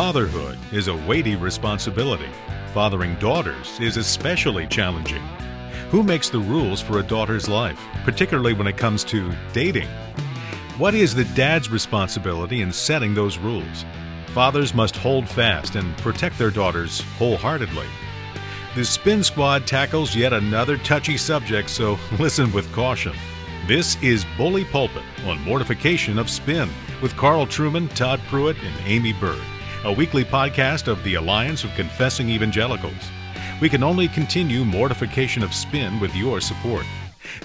Fatherhood is a weighty responsibility. Fathering daughters is especially challenging. Who makes the rules for a daughter's life, particularly when it comes to dating? What is the dad's responsibility in setting those rules? Fathers must hold fast and protect their daughters wholeheartedly. The Spin Squad tackles yet another touchy subject, so listen with caution. This is Bully Pulpit on Mortification of Spin with Carl Trueman, Todd Pruitt, and Aimee Byrd, a weekly podcast of the Alliance of Confessing Evangelicals. We can only continue Mortification of Spin with your support.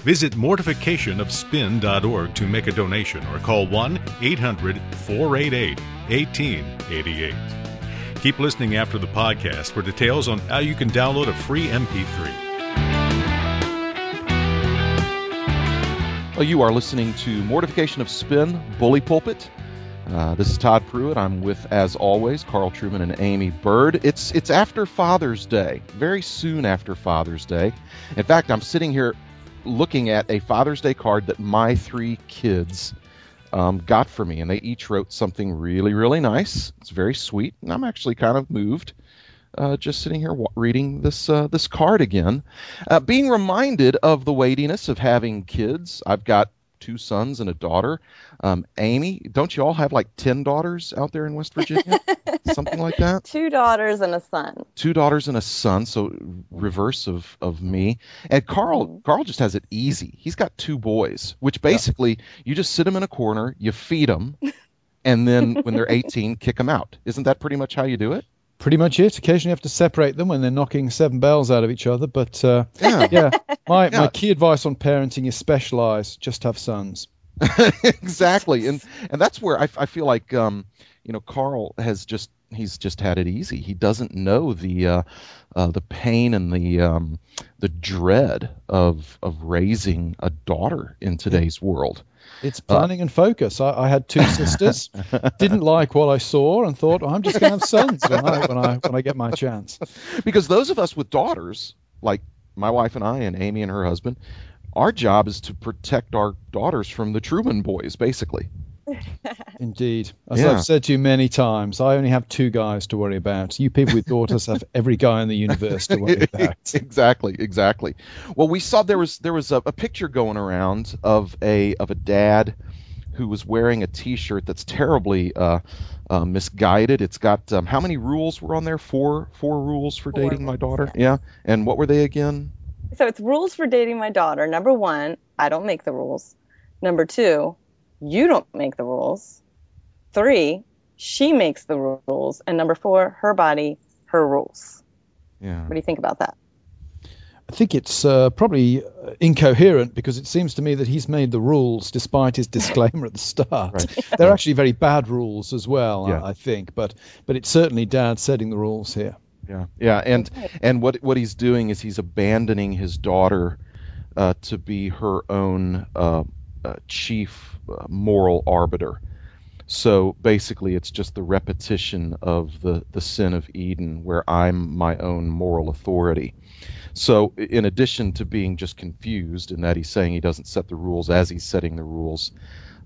Visit mortificationofspin.org to make a donation or call 1 800 488 1888. Keep listening after the podcast for details on how you can download a free MP3. Well, you are listening to Mortification of Spin, Bully Pulpit. Uh, this is Todd Pruitt. I'm with, as always, Carl Trueman and Aimee Byrd. It's it's after Father's Day, very soon after Father's Day. In fact, I'm sitting here looking at a Father's Day card that my three kids um, got for me, and they each wrote something really, really nice. It's very sweet, and I'm actually kind of moved. Uh, just sitting here reading this uh, this card again, uh, being reminded of the weightiness of having kids. I've got two sons and a daughter. Um, Aimee, don't you all have like 10 daughters out there in West Virginia? Something like that? Two daughters and a son. Two daughters and a son, so reverse of, of me. And Carl mm-hmm. Carl just has it easy. He's got two boys, which basically yeah. you just sit them in a corner, you feed them, and then when they're 18, kick them out. Isn't that pretty much how you do it? Pretty much it. Occasionally, you have to separate them when they're knocking seven bells out of each other. But uh, yeah, yeah. My yeah. my key advice on parenting is specialize. Just have sons. exactly, and and that's where I, I feel like um, you know Carl has just he's just had it easy. He doesn't know the uh, uh, the pain and the um, the dread of of raising a daughter in today's world. It's planning uh, and focus. I, I, had two sisters, didn't like what I saw, and thought oh, I'm just going to have sons when I when I when I get my chance. Because those of us with daughters, like my wife and I, and Aimee and her husband, our job is to protect our daughters from the Trueman boys, basically. Indeed. As yeah. I've said to you many times, I only have two guys to worry about. You people with daughters have every guy in the universe to worry about. exactly, exactly. Well, we saw there was there was a, a picture going around of a of a dad who was wearing a T-shirt that's terribly uh, uh, misguided. It's got um, how many rules were on there? Four four rules for four dating my daughter. Yeah. yeah. And what were they again? So it's rules for dating my daughter. Number one, I don't make the rules. Number two, you don't make the rules. Three, she makes the rules. And number four, her body, her rules. Yeah. What do you think about that? I think it's uh, probably uh, incoherent because it seems to me that he's made the rules despite his disclaimer at the start. Right. They're actually very bad rules as well, yeah. I, I think. But but it's certainly Dad setting the rules here. Yeah, yeah, and and what what he's doing is he's abandoning his daughter uh, to be her own uh, chief uh, moral arbiter. So basically, it's just the repetition of the, the sin of Eden, where I'm my own moral authority. So, in addition to being just confused in that he's saying he doesn't set the rules as he's setting the rules,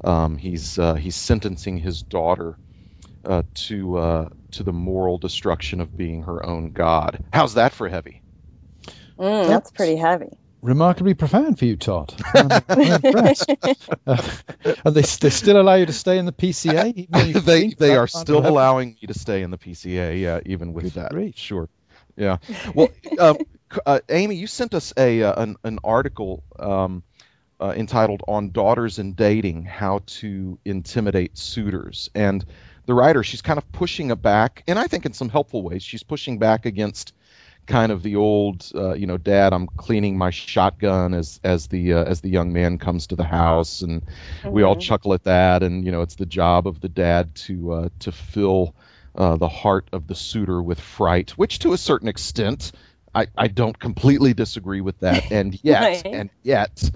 um, he's uh, he's sentencing his daughter uh, to uh, to the moral destruction of being her own god. How's that for heavy? Mm, that's pretty heavy remarkably profound for you, Todd. I'm, I'm impressed. Uh, and they, they still allow you to stay in the PCA? they they are still allowing me to stay in the PCA, yeah, even with Good that. Great. Sure. Yeah. Well, uh, uh, Aimee, you sent us a uh, an, an article um, uh, entitled "On Daughters and Dating: How to Intimidate Suitors," and the writer she's kind of pushing back, and I think in some helpful ways, she's pushing back against kind of the old, uh, you know, dad, I'm cleaning my shotgun as as the uh, as the young man comes to the house, and mm-hmm. we all mm-hmm. chuckle at that, and you know, it's the job of the dad to uh, to fill uh, the heart of the suitor with fright, which to a certain extent, I, I don't completely disagree with that, and yet right. and yet.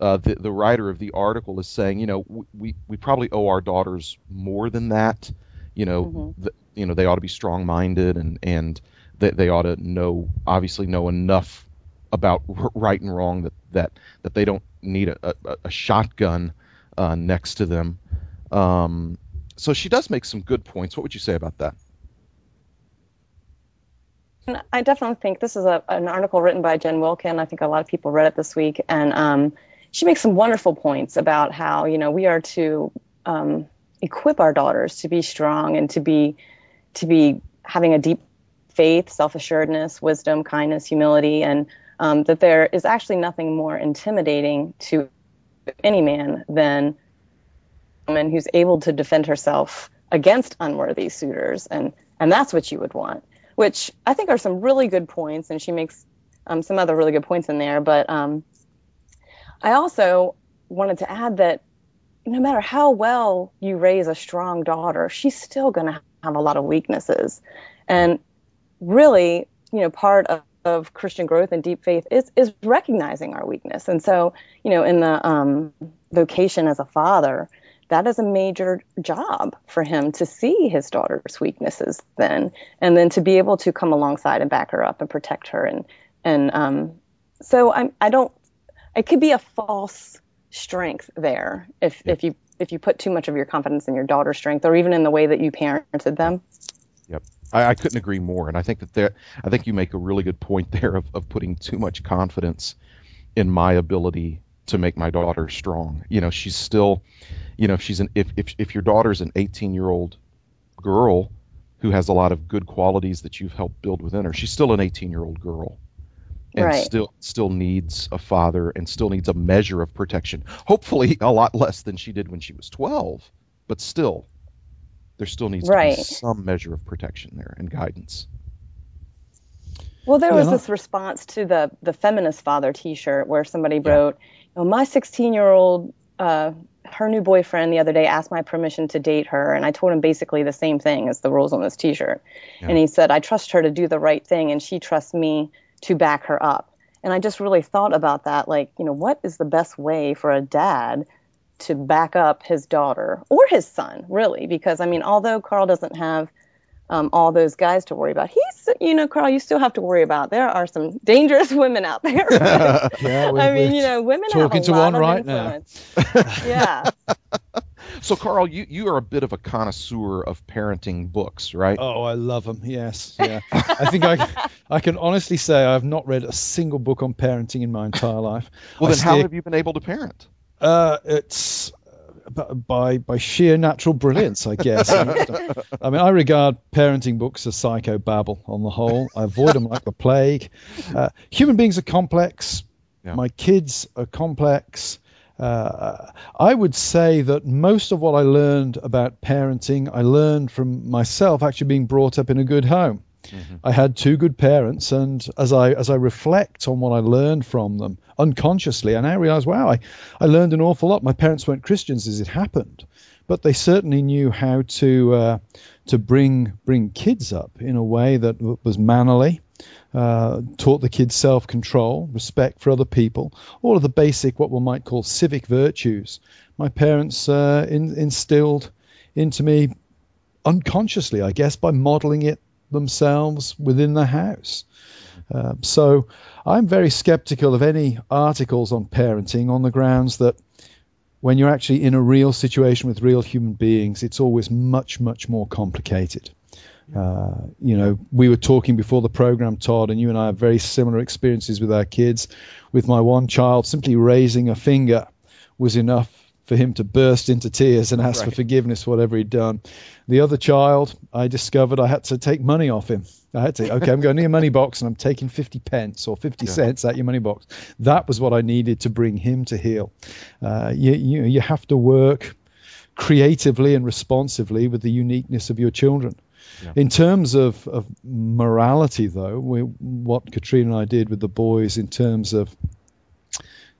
Uh, the, the writer of the article is saying, you know, we, we probably owe our daughters more than that. You know, mm-hmm. the, you know, they ought to be strong-minded and and they, they ought to know obviously know enough about right and wrong that that that they don't need a, a, a shotgun uh, next to them. Um, so she does make some good points. What would you say about that? I definitely think this is a, an article written by Jen Wilkin. I think a lot of people read it this week, and um, she makes some wonderful points about how you know we are to um, equip our daughters to be strong and to be to be having a deep faith, self assuredness, wisdom, kindness, humility, and um, that there is actually nothing more intimidating to any man than a woman who's able to defend herself against unworthy suitors, and and that's what you would want. Which I think are some really good points, and she makes um, some other really good points in there. But um, I also wanted to add that no matter how well you raise a strong daughter, she's still going to have a lot of weaknesses. And really, you know, part of, of Christian growth and deep faith is is recognizing our weakness. And so, you know, in the um, vocation as a father, that is a major job for him to see his daughter's weaknesses then, and then to be able to come alongside and back her up and protect her. And and um, so I'm I don't. It could be a false strength there if if you if you put too much of your confidence in your daughter's strength or even in the way that you parented them. Yep. I, I couldn't agree more. And I think that there I think you make a really good point there of, of putting too much confidence in my ability to make my daughter strong. You know, she's still you know, if she's an if if if your daughter's an 18 year old girl who has a lot of good qualities that you've helped build within her, she's still an 18 year old girl and right. still still needs a father and still needs a measure of protection. Hopefully, a lot less than she did when she was 12, but still, there still needs right. to be some measure of protection there and guidance. Well, there was this response to the the feminist father T-shirt where somebody yeah. wrote, oh, "My 16 year old." Uh, her new boyfriend the other day asked my permission to date her, and I told him basically the same thing as the rules on this T-shirt. Yeah. And he said, "I trust her to do the right thing, and she trusts me to back her up. And I just really thought about that like, you know, what is the best way for a dad to back up his daughter or his son, really? Because, I mean, although Carl doesn't have um, all those guys to worry about, he's, you know, Carl, you still have to worry about. There are some dangerous women out there. Right? yeah, I mean, you know, women talking have a to lot one of right influence. now. yeah. So, Carl, you, you are a bit of a connoisseur of parenting books, right? Oh, I love them. Yes, yeah. I think I, I can honestly say I've not read a single book on parenting in my entire life. Well, I then how have you been able to parent? Uh, it's uh, by by sheer natural brilliance, I guess. I mean, I regard parenting books as psychobabble on the whole. I avoid them like the plague. Uh, human beings are complex. Yeah. My kids are complex. Uh, I would say that most of what I learned about parenting, I learned from myself actually being brought up in a good home. Mm-hmm. I had two good parents, and as I as I reflect on what I learned from them unconsciously, I now realize, wow, I, I learned an awful lot. My parents weren't Christians as it happened, but they certainly knew how to uh, to bring bring kids up in a way that was mannerly, uh, taught the kids self control, respect for other people, all of the basic, what one might call civic virtues. My parents uh, in, instilled into me unconsciously, I guess, by modeling it themselves within the house. Uh, so I'm very skeptical of any articles on parenting on the grounds that when you're actually in a real situation with real human beings, it's always much, much more complicated. Uh, you know, we were talking before the program, Todd, and you and I have very similar experiences with our kids. With my one child, simply raising a finger was enough for him to burst into tears and ask right. for forgiveness for whatever he'd done. The other child, I discovered I had to take money off him. I had to, okay, I'm going to your money box and I'm taking 50 pence or 50 yeah. cents out your money box. That was what I needed to bring him to heal. Uh, you, you, you have to work creatively and responsively with the uniqueness of your children. Yeah. In terms of, of morality, though, we, what Katrina and I did with the boys in terms of,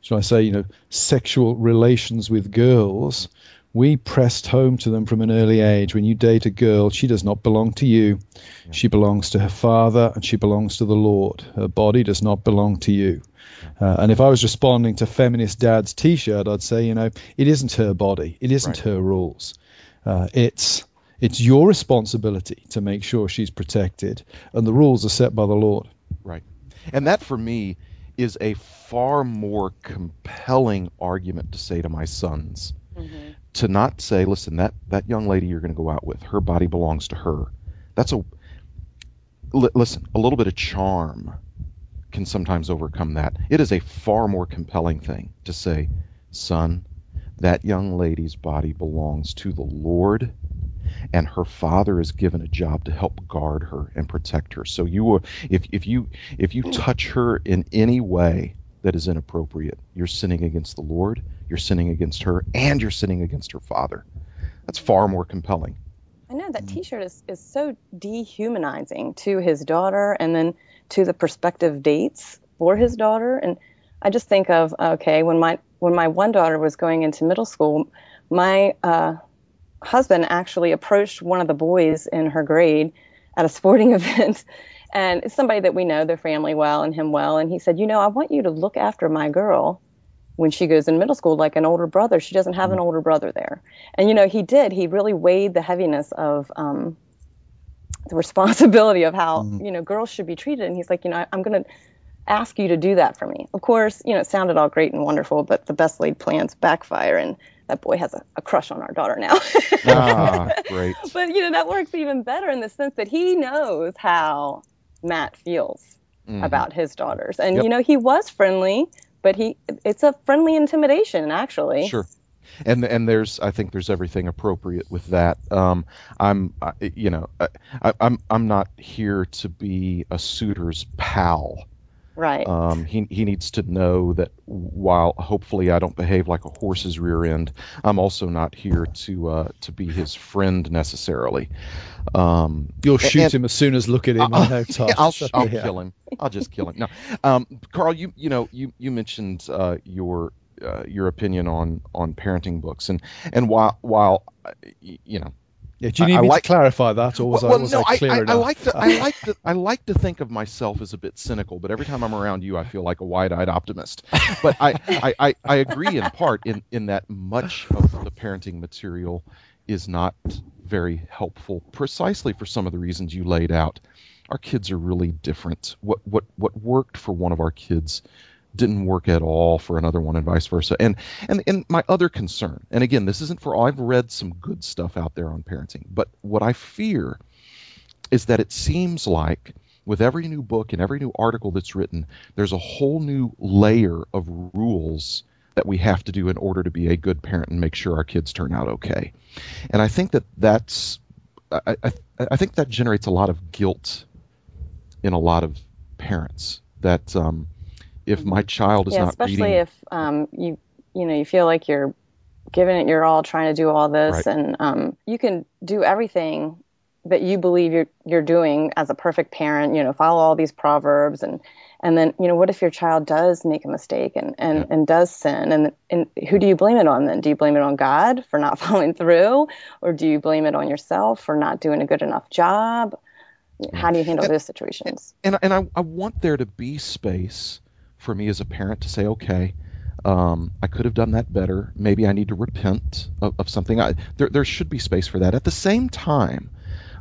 shall I say, you know, sexual relations with girls, we pressed home to them from an early age when you date a girl, she does not belong to you. Yeah. She belongs to her father and she belongs to the Lord. Her body does not belong to you. Uh, and if I was responding to feminist dad's t-shirt, I'd say, you know, it isn't her body. It isn't right. her rules. Uh, it's it's your responsibility to make sure she's protected, and the rules are set by the Lord. Right. And that for me is a far more compelling argument to say to my sons. Mm-hmm. To not say, listen, that, that young lady you're going to go out with, her body belongs to her. That's a l- listen, a little bit of charm can sometimes overcome that. It is a far more compelling thing to say, son, that young lady's body belongs to the Lord and her father is given a job to help guard her and protect her. So you if if you if you touch her in any way that is inappropriate, you're sinning against the Lord, you're sinning against her, and you're sinning against her father. That's far more compelling. I know that T-shirt is is so dehumanizing to his daughter, and then to the prospective dates for his daughter. And I just think of okay, when my when my one daughter was going into middle school, my uh, husband actually approached one of the boys in her grade at a sporting event. And it's somebody that we know their family well and him well. And he said you know i want you to look after my girl when she goes in middle school like an older brother. She doesn't have an older brother there. And you know he did. He really weighed the heaviness of um, the responsibility of how mm-hmm. you know girls should be treated. And he's like you know I, i'm going to ask you to do that for me. Of course you know it sounded all great and wonderful but the best laid plans backfire. And that boy has a, a crush on our daughter now. ah, great. But you know that works even better in the sense that he knows how Matt feels mm-hmm. about his daughters, and yep. you know he was friendly, but he it's a friendly intimidation actually. Sure. And and there's I think there's everything appropriate with that. Um, I'm I, you know I, I'm I'm not here to be a suitor's pal. Right. Um, he he needs to know that while hopefully I don't behave like a horse's rear end, I'm also not here to uh, to be his friend necessarily. Um, You'll shoot and, him as soon as look at him. I know, Tosh. I'll, I'll yeah. kill him. I'll just kill him. No, um, Carl, you you know you you mentioned uh, your uh, your opinion on on parenting books and and while while you know yeah, do you need I, me like, to clarify that, or was well, I was no, I clear I, enough? I like to I like to I like to think of myself as a bit cynical, but every time I'm around you, I feel like a wide-eyed optimist. But I, I, I, I agree in part in in that much of the parenting material is not very helpful, precisely for some of the reasons you laid out. Our kids are really different. What what what worked for one of our kids didn't work at all for another one and vice versa. And and and my other concern, and again, this isn't for all I've read some good stuff out there on parenting, but what I fear is that it seems like with every new book and every new article that's written, there's a whole new layer of rules that we have to do in order to be a good parent and make sure our kids turn out okay. And I think that that's I, I, I think that generates a lot of guilt in a lot of parents that um, if my child is yeah, not especially reading, if um, you you know you feel like you're giving it your all, trying to do all this, right. and um, you can do everything that you believe you're you're doing as a perfect parent. You know, follow all these proverbs and and then you know what if your child does make a mistake and and, yeah. and does sin and and who do you blame it on then do you blame it on god for not following through or do you blame it on yourself for not doing a good enough job how do you handle and, those situations and, and I, I want there to be space for me as a parent to say, okay, um, I could have done that better. Maybe I need to repent of, of something. I, there, there should be space for that. At the same time,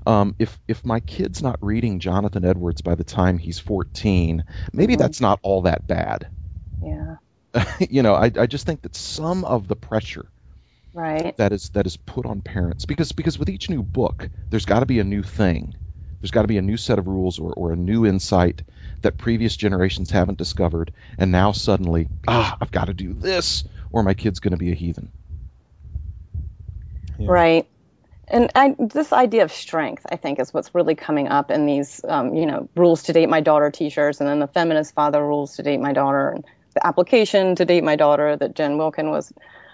um, if if my kid's not reading Jonathan Edwards by the time he's 14, maybe mm-hmm. that's not all that bad. Yeah. you know, I, I just think that some of the pressure right that is that is put on parents because because with each new book, there's got to be a new thing. There's got to be a new set of rules or, or a new insight that previous generations haven't discovered, and now suddenly, ah, I've got to do this, or my kid's going to be a heathen. Yeah. Right. And I, this idea of strength, I think, is what's really coming up in these, um, you know, rules to date my daughter T-shirts, and then the feminist father rules to date my daughter, and the application to date my daughter that Jen Wilkin was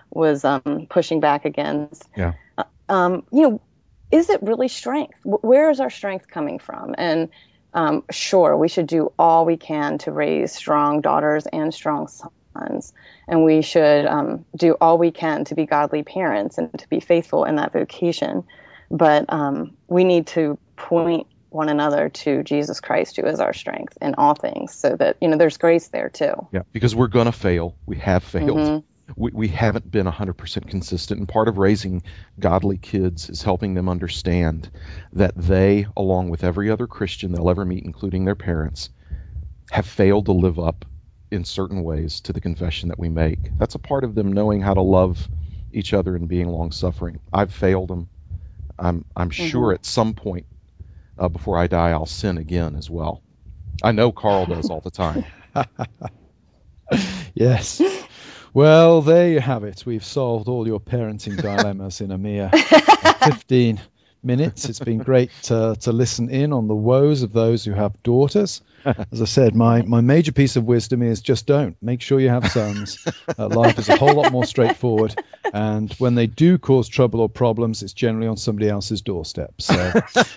was um, pushing back against. Yeah. Uh, um, you know, is it really strength? Where is our strength coming from? And um, sure, we should do all we can to raise strong daughters and strong sons. And we should um, do all we can to be godly parents and to be faithful in that vocation. But um, we need to point one another to Jesus Christ, who is our strength in all things, so that, you know, there's grace there too. Yeah, because we're going to fail. We have failed. Mm-hmm we, we haven't been 100% consistent. And part of raising godly kids is helping them understand that they, along with every other Christian they'll ever meet, including their parents, have failed to live up in certain ways to the confession that we make. That's a part of them knowing how to love each other and being long suffering. I've failed them. I'm I'm mm-hmm. sure at some point uh, before I die, I'll sin again as well. I know Carl does all the time. yes. Well, there you have it. We've solved all your parenting dilemmas in a mere 15 minutes. It's been great to, to listen in on the woes of those who have daughters. As I said, my, my major piece of wisdom is just don't. Make sure you have sons. Uh, life is a whole lot more straightforward. And when they do cause trouble or problems, it's generally on somebody else's doorstep. So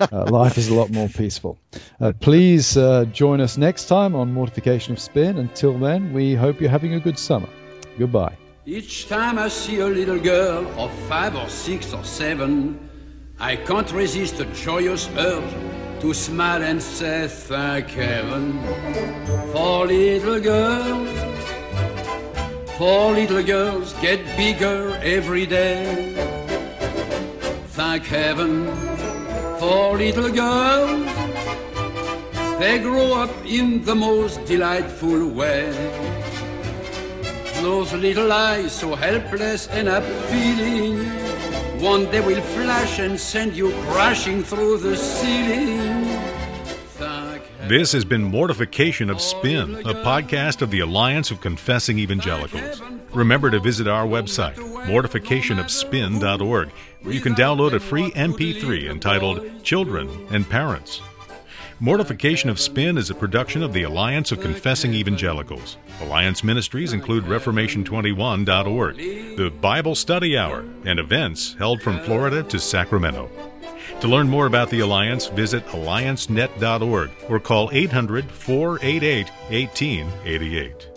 uh, life is a lot more peaceful. Uh, please uh, join us next time on Mortification of Spin. Until then, we hope you're having a good summer. Goodbye. Each time I see a little girl of five or six or seven, I can't resist a joyous urge to smile and say thank heaven for little girls. For little girls get bigger every day. Thank heaven for little girls. They grow up in the most delightful way. Those little eyes so helpless and appealing one day will flash and send you crashing through the ceiling. This has been Mortification of Spin, a podcast of the Alliance of Confessing Evangelicals. Remember to visit our website, mortificationofspin.org, where you can download a free MP3 entitled Children and Parents. Mortification of Spin is a production of the Alliance of Confessing Evangelicals. Alliance ministries include Reformation21.org, the Bible Study Hour, and events held from Florida to Sacramento. To learn more about the Alliance, visit alliancenet.org or call 800 488 1888.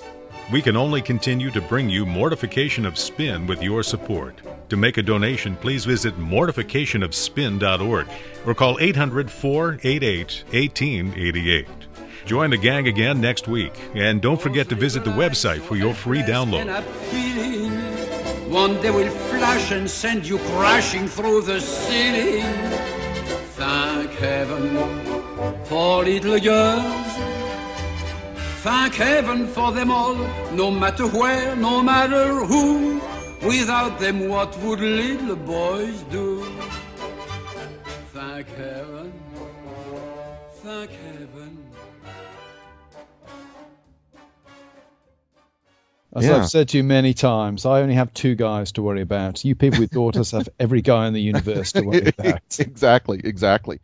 We can only continue to bring you Mortification of Spin with your support. To make a donation, please visit mortificationofspin.org or call 800 488 1888. Join the gang again next week, and don't forget to visit the website for your free download. One day will flash and send you crashing through the ceiling. Thank heaven for little girls. Thank heaven for them all, no matter where, no matter who. Without them, what would little boys do? Thank heaven, thank heaven. As yeah. I've said to you many times, I only have two guys to worry about. You people with daughters have every guy in the universe to worry about. exactly, exactly.